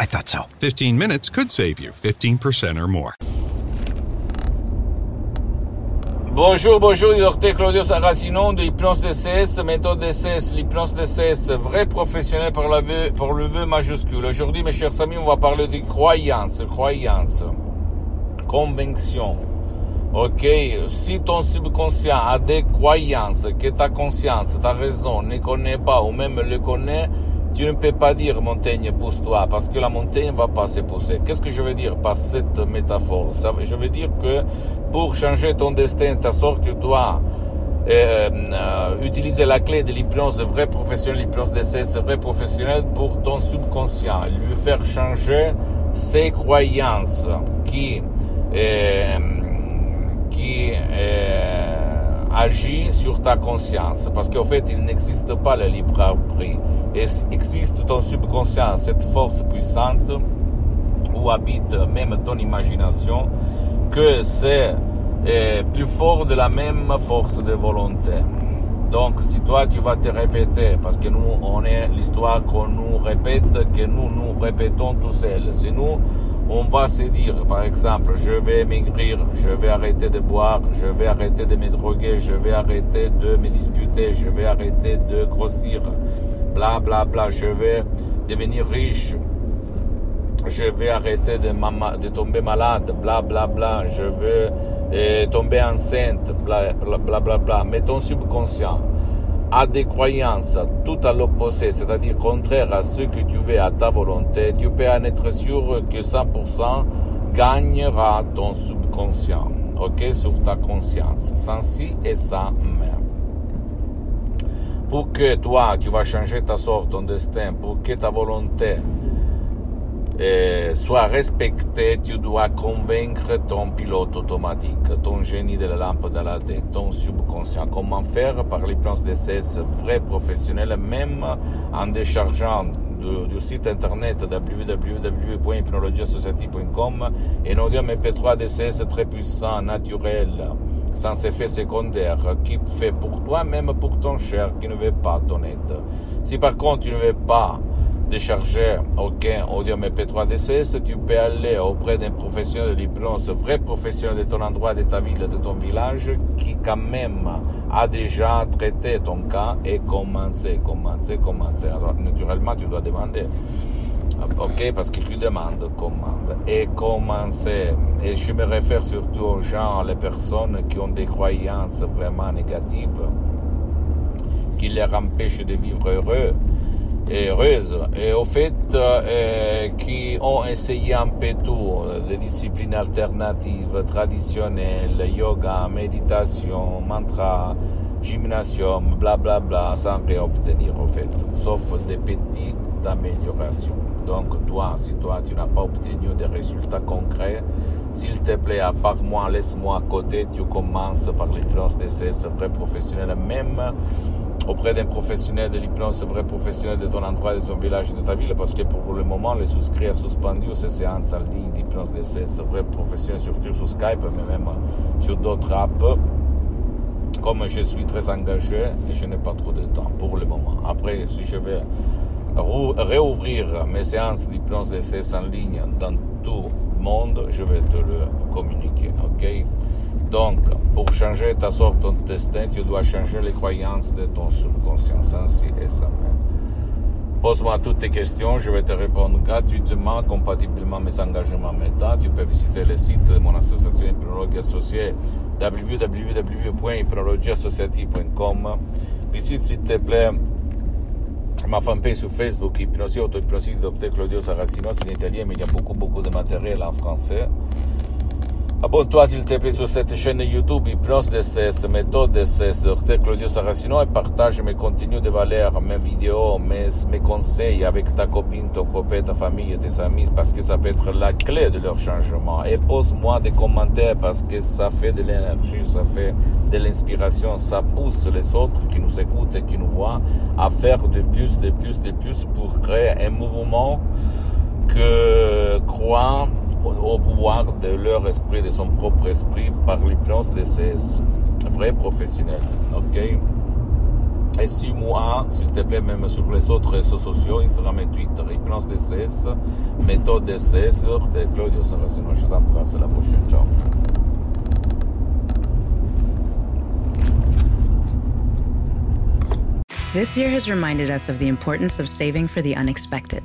I thought so. 15 minutes could save you 15% or more. Bonjour, bonjour, docteur Claudio Saracino de Hypnose DCS, méthode DCS, l'hypnose DCS, vrai professionnel pour, la vœu, pour le vœu majuscule. Aujourd'hui, mes chers amis, on va parler de croyance, croyance, conviction. Ok, si ton subconscient a des croyances que ta conscience, ta raison ne connaît pas ou même le connaît, tu ne peux pas dire montagne pousse-toi parce que la montagne va pas se pousser. Qu'est-ce que je veux dire par cette métaphore? Je veux dire que pour changer ton destin, ta sorte, tu dois euh, euh, utiliser la clé de l'hypnose vrai professionnel, l'hypnose d'essai, vrai professionnel pour ton subconscient, lui faire changer ses croyances qui euh, qui agit sur ta conscience. Parce qu'en fait, il n'existe pas le libre arbitre. Il existe ton subconscient, cette force puissante où habite même ton imagination, que c'est plus fort de la même force de volonté. Donc, si toi, tu vas te répéter, parce que nous, on est l'histoire qu'on nous répète, que nous nous répétons tout seuls. Si nous, on va se dire, par exemple, je vais maigrir, je vais arrêter de boire, je vais arrêter de me droguer, je vais arrêter de me disputer, je vais arrêter de grossir, bla bla bla, je vais devenir riche, je vais arrêter de, tomber malade, bla bla bla, je veux euh, tomber enceinte, bla bla bla bla bla. Mais ton subconscient a des croyances tout à l'opposé, c'est-à-dire contraire à ce que tu veux à ta volonté, tu peux en être sûr que 100% gagnera ton subconscient, ok, sur ta conscience, sans si et sans mais. Pour que toi, tu vas changer ta sorte, ton destin, pour que ta volonté eh, soit respecté, tu dois convaincre ton pilote automatique, ton génie de la lampe dans la tête, ton subconscient. Comment faire par l'hypnose DCS vrai professionnel, même en déchargeant du, du site internet www.hypnologieassociative.com et un audio MP3 DCS très puissant, naturel, sans effet secondaire, qui fait pour toi, même pour ton cher, qui ne veut pas ton aide. Si par contre tu ne veux pas décharger aucun audio MP3 DCS, tu peux aller auprès d'un professionnel de l'hypnose, vrai professionnel de ton endroit, de ta ville, de ton village, qui quand même a déjà traité ton cas et commencé, commencé, commencé. Alors, naturellement, tu dois demander. Ok, parce que tu demandes commande. Et commencer. Et je me réfère surtout aux gens, les personnes qui ont des croyances vraiment négatives, qui les empêchent de vivre heureux et heureuse et au fait euh, qui ont essayé un peu tout, les disciplines alternatives, traditionnelles, yoga, méditation, mantra, gymnasium, bla bla bla, sans rien obtenir au fait, sauf des petites améliorations. Donc toi, si toi tu n'as pas obtenu des résultats concrets, s'il te plaît, à part moi, laisse-moi à côté, tu commences par l'hypnose DCS vrai professionnel, même auprès d'un professionnel de l'hypnose vrai professionnel de ton endroit, de ton village, de ta ville, parce que pour le moment, les souscrits a suspendu ces séances en ligne d'hypnose DCS vrai professionnel, surtout sur Skype, mais même sur d'autres apps. Comme je suis très engagé et je n'ai pas trop de temps pour le moment. Après, si je vais réouvrir mes séances d'hypnose DCS en ligne dans tout le monde, je vais te le communiquer, ok? Donc, pour changer ta sorte, ton destin, tu dois changer les croyances de ton subconscient, ainsi et ça Pose-moi toutes tes questions, je vais te répondre gratuitement, compatiblement à mes engagements méta. Tu peux visiter le site de mon association Hypnologie Associée, www.hypnologieassociative.com. Visite s'il te plaît ma fanpage sur Facebook, Hypnosie Auto-Hypnosie, Dr Claudio Saracino, c'est en italien, mais il y a beaucoup, beaucoup de matériel en français. Abonne-toi s'il te plaît sur cette chaîne YouTube Hypnose DCS, méthode DCS, Dr Claudio Saracino et partage mes contenus de valeur, mes vidéos, mes, mes conseils avec ta copine, ton copain, ta famille tes amis parce que ça peut être la clé de leur changement. Et pose-moi des commentaires parce que ça fait de l'énergie, ça fait de l'inspiration, ça pousse les autres qui nous écoutent et qui nous voient à faire de plus, de plus, de plus pour créer un mouvement que croit au pouvoir de leur esprit, de son propre esprit, par l'hypnose de ces vrais professionnels. Ok? Et suis-moi, s'il te plaît, même sur les autres réseaux sociaux, Instagram et Twitter, hypnose DCS, méthode DCS, de Claudio Saracino. Je t'embrasse, à la prochaine. Ciao. This year has reminded us of the importance of saving for the unexpected.